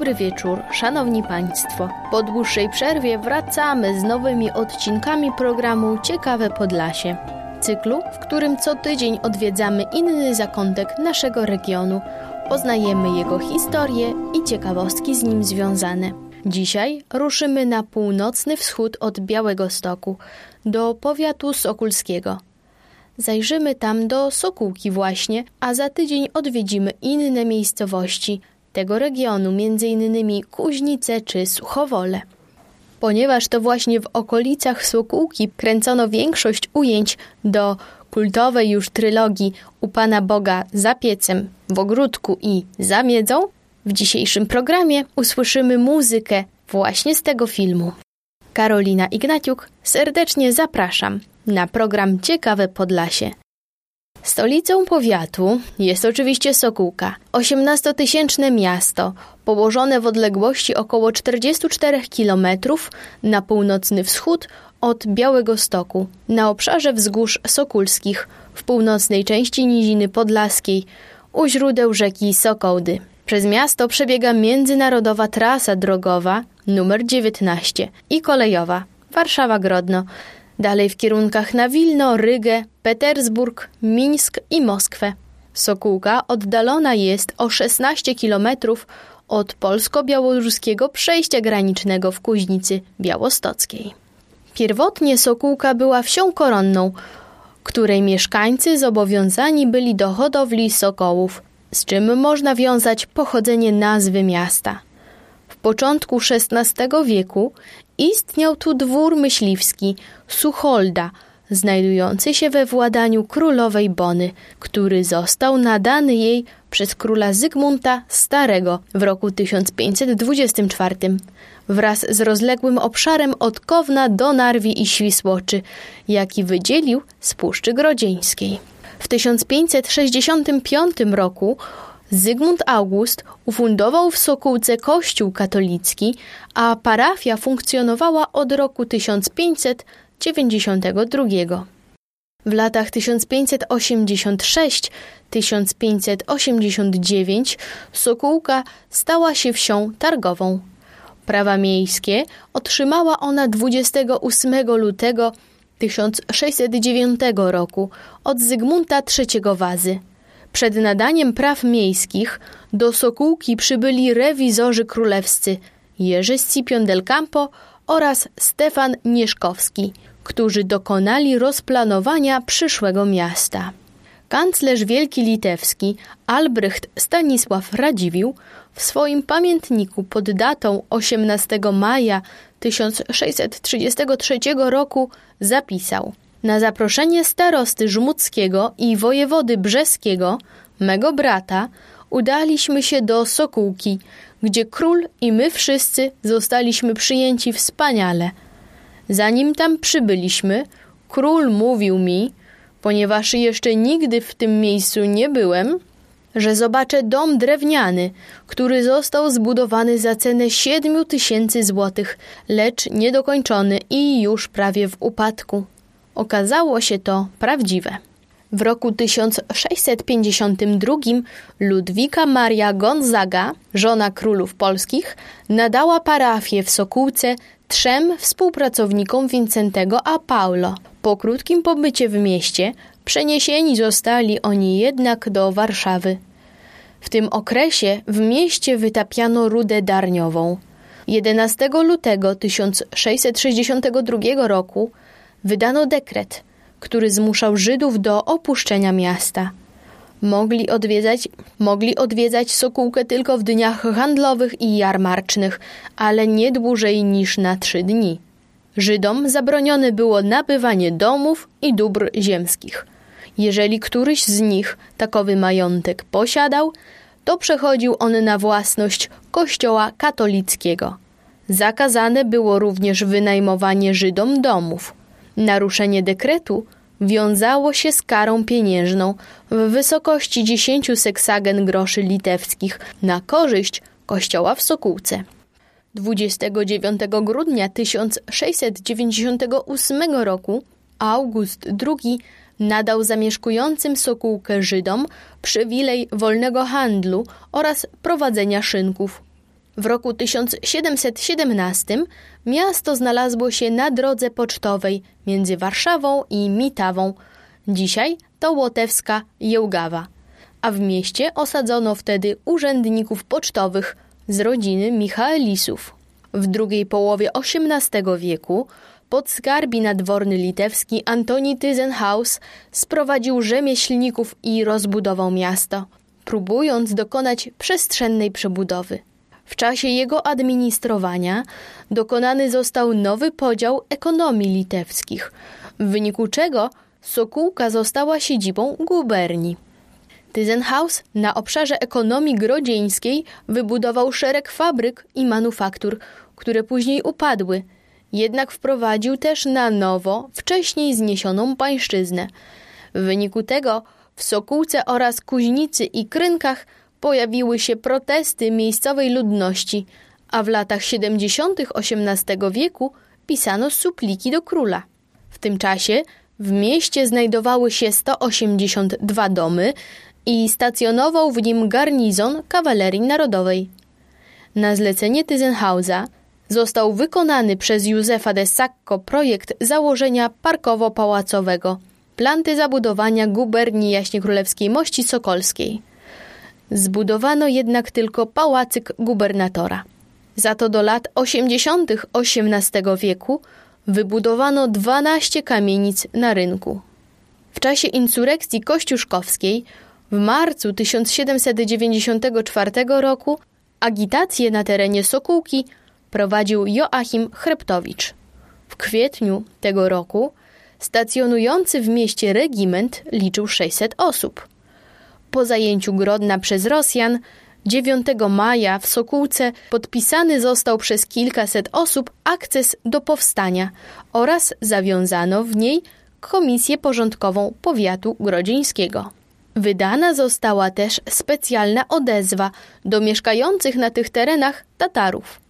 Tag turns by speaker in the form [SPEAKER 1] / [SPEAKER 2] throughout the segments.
[SPEAKER 1] Dobry wieczór, szanowni państwo. Po dłuższej przerwie wracamy z nowymi odcinkami programu Ciekawe Podlasie. Cyklu, w którym co tydzień odwiedzamy inny zakątek naszego regionu, poznajemy jego historię i ciekawostki z nim związane. Dzisiaj ruszymy na północny wschód od Białego Stoku, do powiatu sokulskiego. Zajrzymy tam do Sokółki właśnie, a za tydzień odwiedzimy inne miejscowości – tego regionu, m.in. Kuźnice czy Suchowole. Ponieważ to właśnie w okolicach Sokółki kręcono większość ujęć do kultowej już trylogii U Pana Boga za piecem, w ogródku i za miedzą, w dzisiejszym programie usłyszymy muzykę właśnie z tego filmu. Karolina Ignaciuk, serdecznie zapraszam na program Ciekawe Podlasie. Stolicą powiatu jest oczywiście Sokółka, 18-tysięczne miasto, położone w odległości około 44 km na północny wschód od Białego Stoku, na obszarze wzgórz Sokulskich, w północnej części Niziny Podlaskiej, u źródeł rzeki Sokołdy. Przez miasto przebiega międzynarodowa trasa drogowa numer 19 i kolejowa Warszawa-Grodno, Dalej w kierunkach na Wilno, Rygę, Petersburg, Mińsk i Moskwę. Sokółka oddalona jest o 16 km od polsko-białoruskiego przejścia granicznego w Kuźnicy Białostockiej. Pierwotnie Sokółka była wsią koronną, której mieszkańcy zobowiązani byli do hodowli sokołów, z czym można wiązać pochodzenie nazwy miasta. W początku XVI wieku Istniał tu dwór myśliwski Sucholda, znajdujący się we władaniu królowej Bony, który został nadany jej przez króla Zygmunta Starego w roku 1524 wraz z rozległym obszarem od Kowna do Narwi i Świsłoczy, jaki wydzielił z Puszczy Grodzieńskiej. W 1565 roku Zygmunt August ufundował w Sokółce kościół katolicki, a parafia funkcjonowała od roku 1592. W latach 1586-1589 Sokółka stała się wsią targową. Prawa miejskie otrzymała ona 28 lutego 1609 roku od Zygmunta III Wazy. Przed nadaniem praw miejskich do Sokółki przybyli rewizorzy królewscy Jerzy Scipion del Campo oraz Stefan Mieszkowski, którzy dokonali rozplanowania przyszłego miasta. Kanclerz Wielki Litewski Albrecht Stanisław Radziwiłł w swoim pamiętniku pod datą 18 maja 1633 roku zapisał – na zaproszenie starosty żmudzkiego i wojewody brzeskiego, mego brata, udaliśmy się do Sokółki, gdzie król i my wszyscy zostaliśmy przyjęci wspaniale. Zanim tam przybyliśmy, król mówił mi, ponieważ jeszcze nigdy w tym miejscu nie byłem, że zobaczę dom drewniany, który został zbudowany za cenę siedmiu tysięcy złotych, lecz niedokończony i już prawie w upadku. Okazało się to prawdziwe. W roku 1652 Ludwika Maria Gonzaga, żona królów polskich, nadała parafię w Sokółce trzem współpracownikom Wincentego a Paulo. Po krótkim pobycie w mieście przeniesieni zostali oni jednak do Warszawy. W tym okresie w mieście wytapiano rudę darniową. 11 lutego 1662 roku wydano dekret, który zmuszał Żydów do opuszczenia miasta. Mogli odwiedzać, mogli odwiedzać Sokółkę tylko w dniach handlowych i jarmarcznych, ale nie dłużej niż na trzy dni. Żydom zabronione było nabywanie domów i dóbr ziemskich. Jeżeli któryś z nich takowy majątek posiadał, to przechodził on na własność kościoła katolickiego. Zakazane było również wynajmowanie Żydom domów. Naruszenie dekretu wiązało się z karą pieniężną w wysokości 10 seksagen groszy litewskich na korzyść kościoła w Sokółce. 29 grudnia 1698 roku August II nadał zamieszkującym Sokółkę Żydom przywilej wolnego handlu oraz prowadzenia szynków. W roku 1717 miasto znalazło się na drodze pocztowej między Warszawą i Mitawą. Dzisiaj to Łotewska Jełgawa. A w mieście osadzono wtedy urzędników pocztowych z rodziny Michaelisów. W drugiej połowie XVIII wieku podskarbi nadworny litewski Antoni Tyzenhaus sprowadził rzemieślników i rozbudował miasto, próbując dokonać przestrzennej przebudowy. W czasie jego administrowania dokonany został nowy podział ekonomii litewskich, w wyniku czego Sokółka została siedzibą guberni. Tyzenhaus na obszarze ekonomii grodzieńskiej wybudował szereg fabryk i manufaktur, które później upadły. Jednak wprowadził też na nowo wcześniej zniesioną pańszczyznę. W wyniku tego w Sokółce oraz Kuźnicy i Krynkach pojawiły się protesty miejscowej ludności, a w latach 70. XVIII wieku pisano supliki do króla. W tym czasie w mieście znajdowały się 182 domy i stacjonował w nim garnizon kawalerii narodowej. Na zlecenie Tyzenhausa został wykonany przez Józefa de Sacco projekt założenia parkowo-pałacowego, planty zabudowania guberni Jaśnie Królewskiej Mości Sokolskiej. Zbudowano jednak tylko pałacyk gubernatora. Za to do lat 80. XVIII wieku wybudowano 12 kamienic na rynku. W czasie insurekcji kościuszkowskiej w marcu 1794 roku agitację na terenie Sokółki prowadził Joachim Chreptowicz. W kwietniu tego roku stacjonujący w mieście regiment liczył 600 osób. Po zajęciu Grodna przez Rosjan 9 maja w Sokółce podpisany został przez kilkaset osób akces do powstania oraz zawiązano w niej Komisję Porządkową Powiatu Grodzieńskiego. Wydana została też specjalna odezwa do mieszkających na tych terenach Tatarów.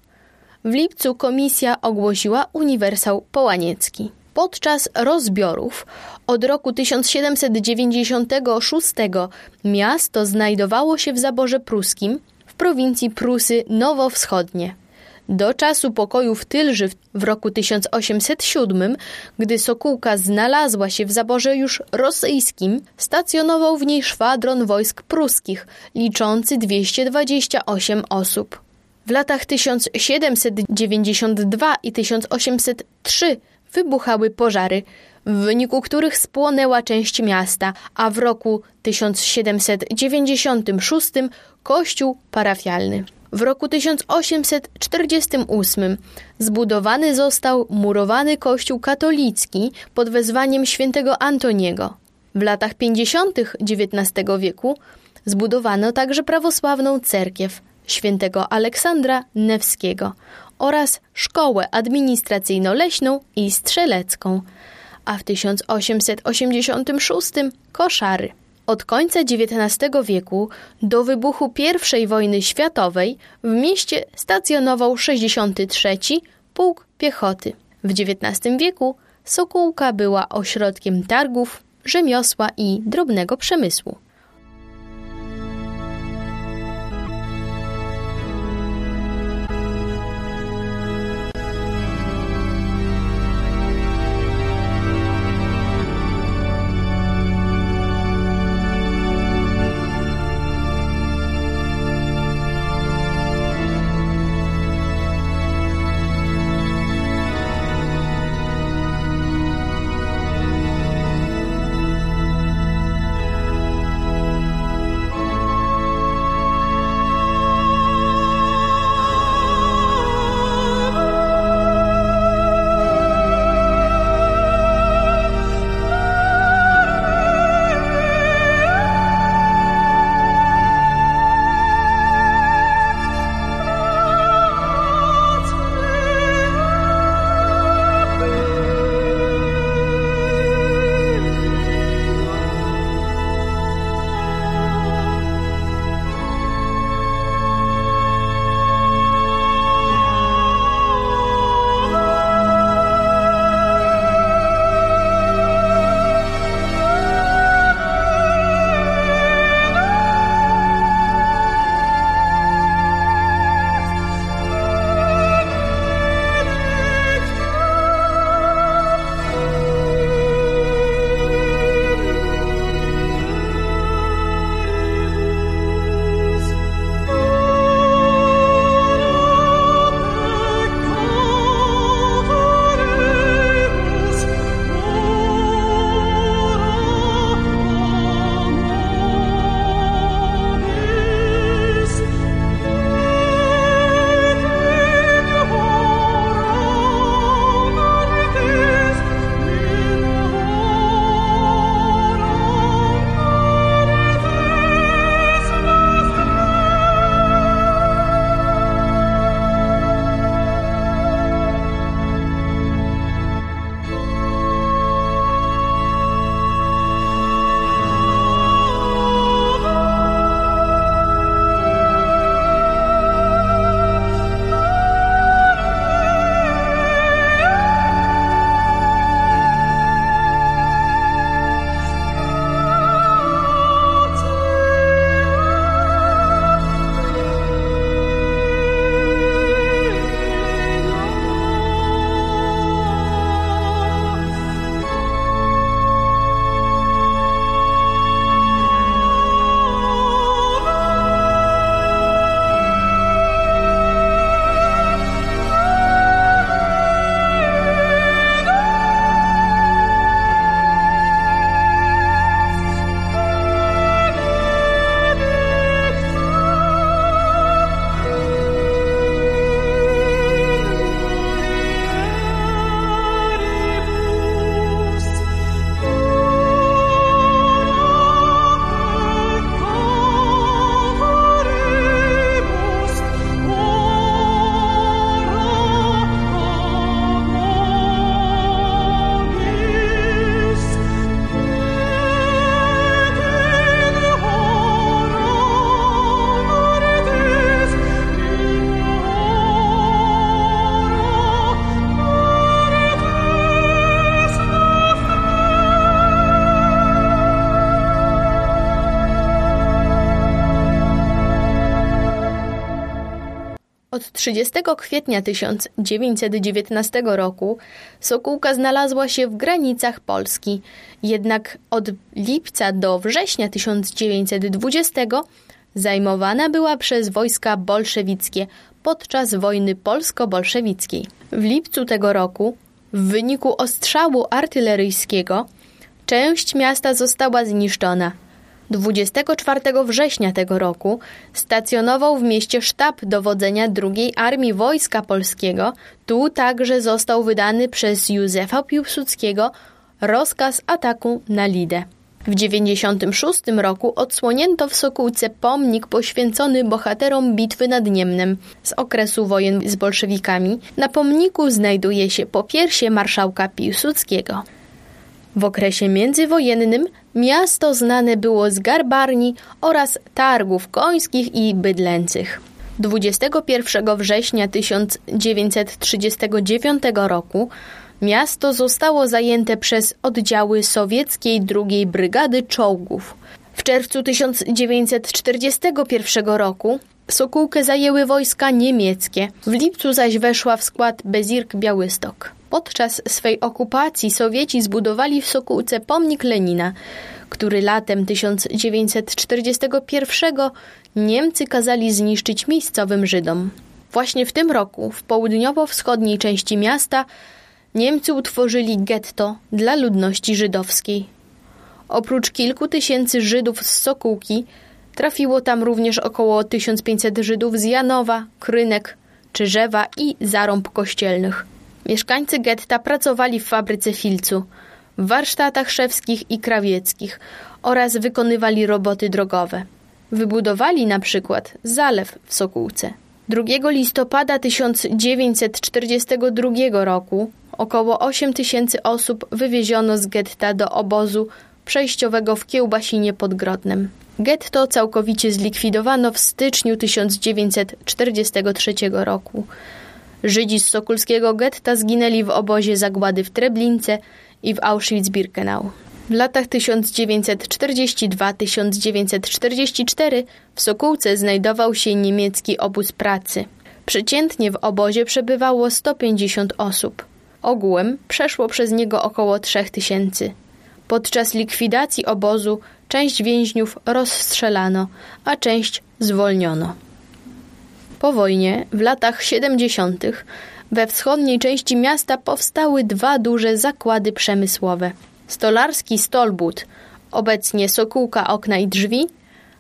[SPEAKER 1] W lipcu komisja ogłosiła uniwersał połaniecki. Podczas rozbiorów od roku 1796 miasto znajdowało się w zaborze pruskim w prowincji Prusy Nowowschodnie. Do czasu pokoju w Tylży w roku 1807, gdy Sokółka znalazła się w zaborze już rosyjskim, stacjonował w niej szwadron wojsk pruskich, liczący 228 osób. W latach 1792 i 1803 wybuchały pożary, w wyniku których spłonęła część miasta, a w roku 1796 kościół parafialny. W roku 1848 zbudowany został murowany kościół katolicki pod wezwaniem świętego Antoniego. W latach 50. XIX wieku zbudowano także prawosławną cerkiew świętego Aleksandra Newskiego oraz szkołę administracyjno-leśną i strzelecką, a w 1886 koszary. Od końca XIX wieku do wybuchu I wojny światowej w mieście stacjonował 63 Pułk Piechoty. W XIX wieku Sokółka była ośrodkiem targów, rzemiosła i drobnego przemysłu. 30 kwietnia 1919 roku Sokółka znalazła się w granicach Polski, jednak od lipca do września 1920 zajmowana była przez wojska bolszewickie podczas wojny polsko-bolszewickiej. W lipcu tego roku, w wyniku ostrzału artyleryjskiego, część miasta została zniszczona. 24 września tego roku stacjonował w mieście sztab dowodzenia II Armii Wojska Polskiego. Tu także został wydany przez Józefa Piłsudskiego rozkaz ataku na Lidę. W 96 roku odsłonięto w Sokółce pomnik poświęcony bohaterom bitwy nad Niemnem z okresu wojen z bolszewikami. Na pomniku znajduje się popiersie marszałka Piłsudskiego. W okresie międzywojennym miasto znane było z garbarni oraz targów końskich i bydlęcych. 21 września 1939 roku Miasto zostało zajęte przez oddziały sowieckiej II Brygady Czołgów. W czerwcu 1941 roku Sokółkę zajęły wojska niemieckie, w lipcu zaś weszła w skład Bezirk Białystok. Podczas swej okupacji Sowieci zbudowali w Sokółce pomnik Lenina, który latem 1941 Niemcy kazali zniszczyć miejscowym Żydom. Właśnie w tym roku w południowo-wschodniej części miasta Niemcy utworzyli getto dla ludności żydowskiej. Oprócz kilku tysięcy Żydów z Sokółki, trafiło tam również około 1500 Żydów z Janowa, Krynek, Czyżewa i Zarąb Kościelnych. Mieszkańcy getta pracowali w fabryce filcu, w warsztatach szewskich i krawieckich oraz wykonywali roboty drogowe. Wybudowali na przykład zalew w Sokółce. 2 listopada 1942 roku około 8 tysięcy osób wywieziono z getta do obozu przejściowego w Kiełbasinie pod Grodnem. Getto całkowicie zlikwidowano w styczniu 1943 roku. Żydzi z Sokulskiego getta zginęli w obozie zagłady w Treblince i w Auschwitz-Birkenau. W latach 1942-1944 w Sokółce znajdował się niemiecki obóz pracy. Przeciętnie w obozie przebywało 150 osób. Ogółem przeszło przez niego około 3000. Podczas likwidacji obozu część więźniów rozstrzelano, a część zwolniono. Po wojnie, w latach 70., we wschodniej części miasta powstały dwa duże zakłady przemysłowe. Stolarski Stolbut, obecnie Sokółka Okna i Drzwi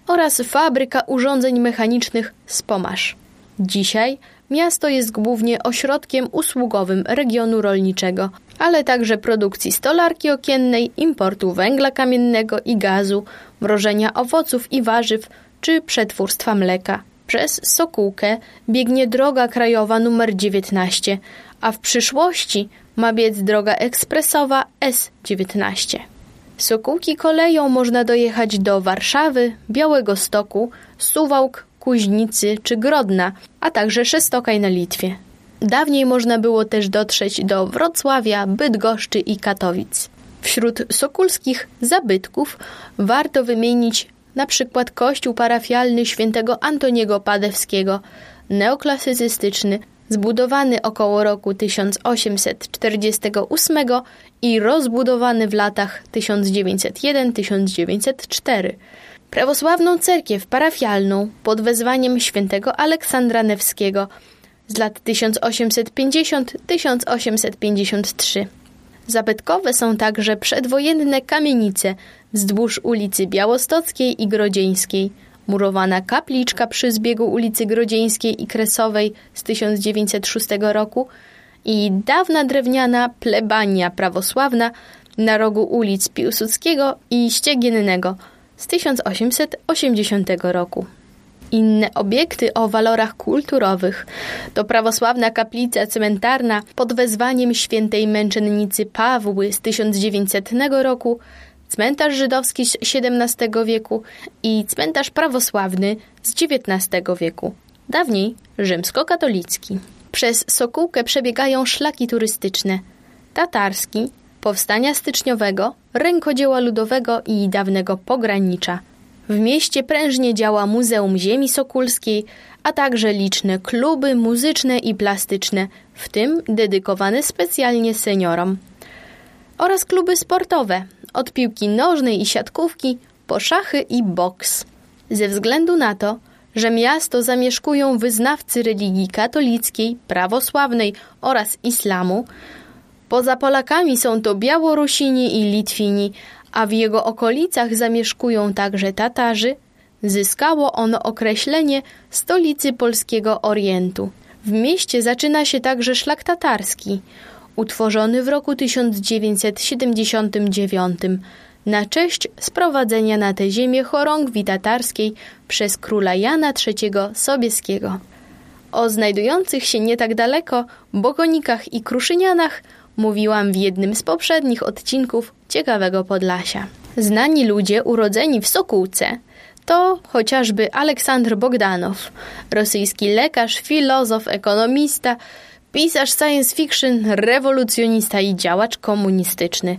[SPEAKER 1] oraz fabryka urządzeń mechanicznych Spomasz. Dzisiaj Miasto jest głównie ośrodkiem usługowym regionu rolniczego, ale także produkcji stolarki okiennej, importu węgla kamiennego i gazu, mrożenia owoców i warzyw czy przetwórstwa mleka. Przez Sokółkę biegnie droga krajowa nr 19, a w przyszłości ma biec droga ekspresowa S19. Sokółki koleją można dojechać do Warszawy, Białego Stoku, Suwałk, Kuźnicy czy Grodna, a także Szestokaj na Litwie. Dawniej można było też dotrzeć do Wrocławia, Bydgoszczy i Katowic. Wśród sokulskich zabytków warto wymienić na przykład kościół parafialny świętego Antoniego Padewskiego, neoklasycystyczny, zbudowany około roku 1848 i rozbudowany w latach 1901-1904. Prawosławną cerkiew parafialną pod wezwaniem świętego Aleksandra Newskiego z lat 1850-1853. Zabytkowe są także przedwojenne kamienice wzdłuż ulicy Białostockiej i Grodzieńskiej, murowana kapliczka przy zbiegu ulicy Grodzieńskiej i Kresowej z 1906 roku i dawna drewniana plebania prawosławna na rogu ulic Piłsudskiego i Ściegiennego – z 1880 roku. Inne obiekty o walorach kulturowych to prawosławna kaplica cmentarna pod wezwaniem świętej męczennicy Pawły z 1900 roku, cmentarz żydowski z XVII wieku i cmentarz prawosławny z XIX wieku, dawniej rzymskokatolicki. Przez Sokółkę przebiegają szlaki turystyczne. Tatarski, powstania styczniowego, rękodzieła ludowego i dawnego pogranicza. W mieście prężnie działa Muzeum Ziemi Sokulskiej, a także liczne kluby muzyczne i plastyczne, w tym dedykowane specjalnie seniorom. Oraz kluby sportowe, od piłki nożnej i siatkówki po szachy i boks. Ze względu na to, że miasto zamieszkują wyznawcy religii katolickiej, prawosławnej oraz islamu, poza Polakami są to Białorusini i Litwini, a w jego okolicach zamieszkują także Tatarzy, zyskało ono określenie stolicy polskiego Orientu. W mieście zaczyna się także szlak tatarski, utworzony w roku 1979 na cześć sprowadzenia na tę ziemię chorągwi tatarskiej przez króla Jana III Sobieskiego. O znajdujących się nie tak daleko Bogonikach i Kruszynianach mówiłam w jednym z poprzednich odcinków Ciekawego Podlasia. Znani ludzie urodzeni w Sokółce to chociażby Aleksandr Bogdanow, rosyjski lekarz, filozof, ekonomista, pisarz science fiction, rewolucjonista i działacz komunistyczny.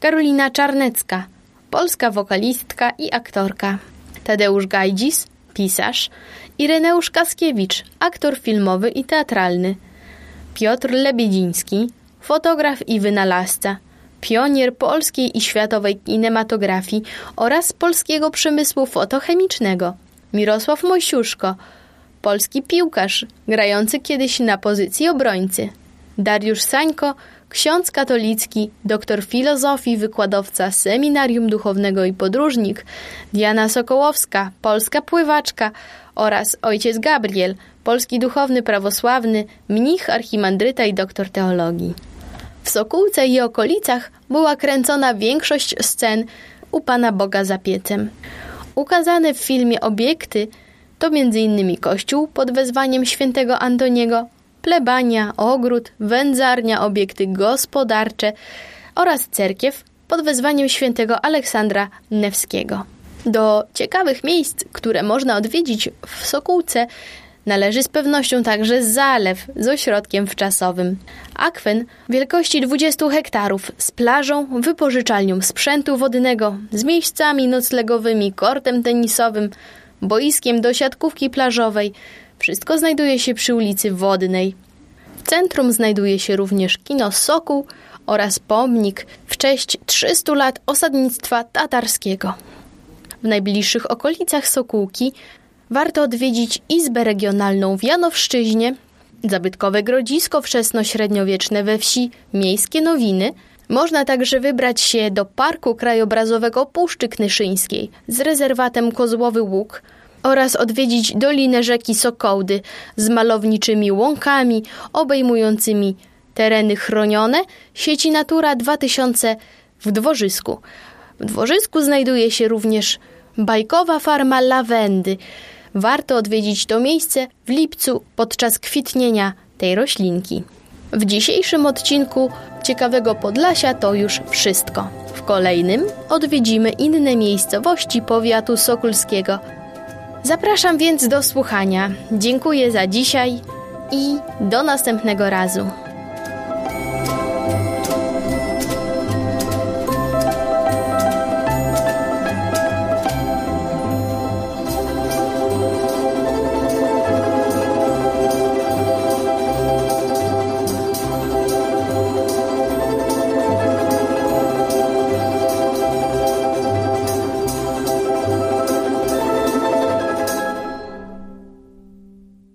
[SPEAKER 1] Karolina Czarnecka, polska wokalistka i aktorka. Tadeusz Gajdzis, pisarz. Ireneusz Kaskiewicz, aktor filmowy i teatralny. Piotr Lebiedziński, fotograf i wynalazca. Pionier polskiej i światowej kinematografii oraz polskiego przemysłu fotochemicznego. Mirosław Mosiuszko, polski piłkarz, grający kiedyś na pozycji obrońcy. Dariusz Sańko, ksiądz katolicki, doktor filozofii, wykładowca seminarium duchownego i podróżnik, Diana Sokołowska, polska pływaczka oraz ojciec Gabriel, polski duchowny prawosławny, mnich, archimandryta i doktor teologii. W Sokółce i okolicach była kręcona większość scen u Pana Boga za piecem. Ukazane w filmie obiekty to m.in. kościół pod wezwaniem świętego Antoniego, plebania, ogród, wędzarnia, obiekty gospodarcze oraz cerkiew pod wezwaniem świętego Aleksandra Newskiego. Do ciekawych miejsc, które można odwiedzić w Sokółce, należy z pewnością także zalew z ośrodkiem wczasowym. Akwen wielkości 20 hektarów z plażą, wypożyczalnią sprzętu wodnego, z miejscami noclegowymi, kortem tenisowym, boiskiem do siatkówki plażowej, wszystko znajduje się przy ulicy Wodnej. W centrum znajduje się również kino Sokół oraz pomnik w cześć 300 lat osadnictwa tatarskiego. W najbliższych okolicach Sokółki warto odwiedzić Izbę Regionalną w Janowszczyźnie, zabytkowe grodzisko wczesno-średniowieczne we wsi Miejskie Nowiny. Można także wybrać się do Parku Krajobrazowego Puszczy Knyszyńskiej z rezerwatem Kozłowy Łuk – oraz odwiedzić dolinę rzeki Sokołdy z malowniczymi łąkami obejmującymi tereny chronione sieci Natura 2000 w Dworzysku. W Dworzysku znajduje się również bajkowa farma lawendy. Warto odwiedzić to miejsce w lipcu podczas kwitnienia tej roślinki. W dzisiejszym odcinku Ciekawego Podlasia to już wszystko. W kolejnym odwiedzimy inne miejscowości powiatu sokulskiego – Zapraszam więc do słuchania. Dziękuję za dzisiaj i do następnego razu.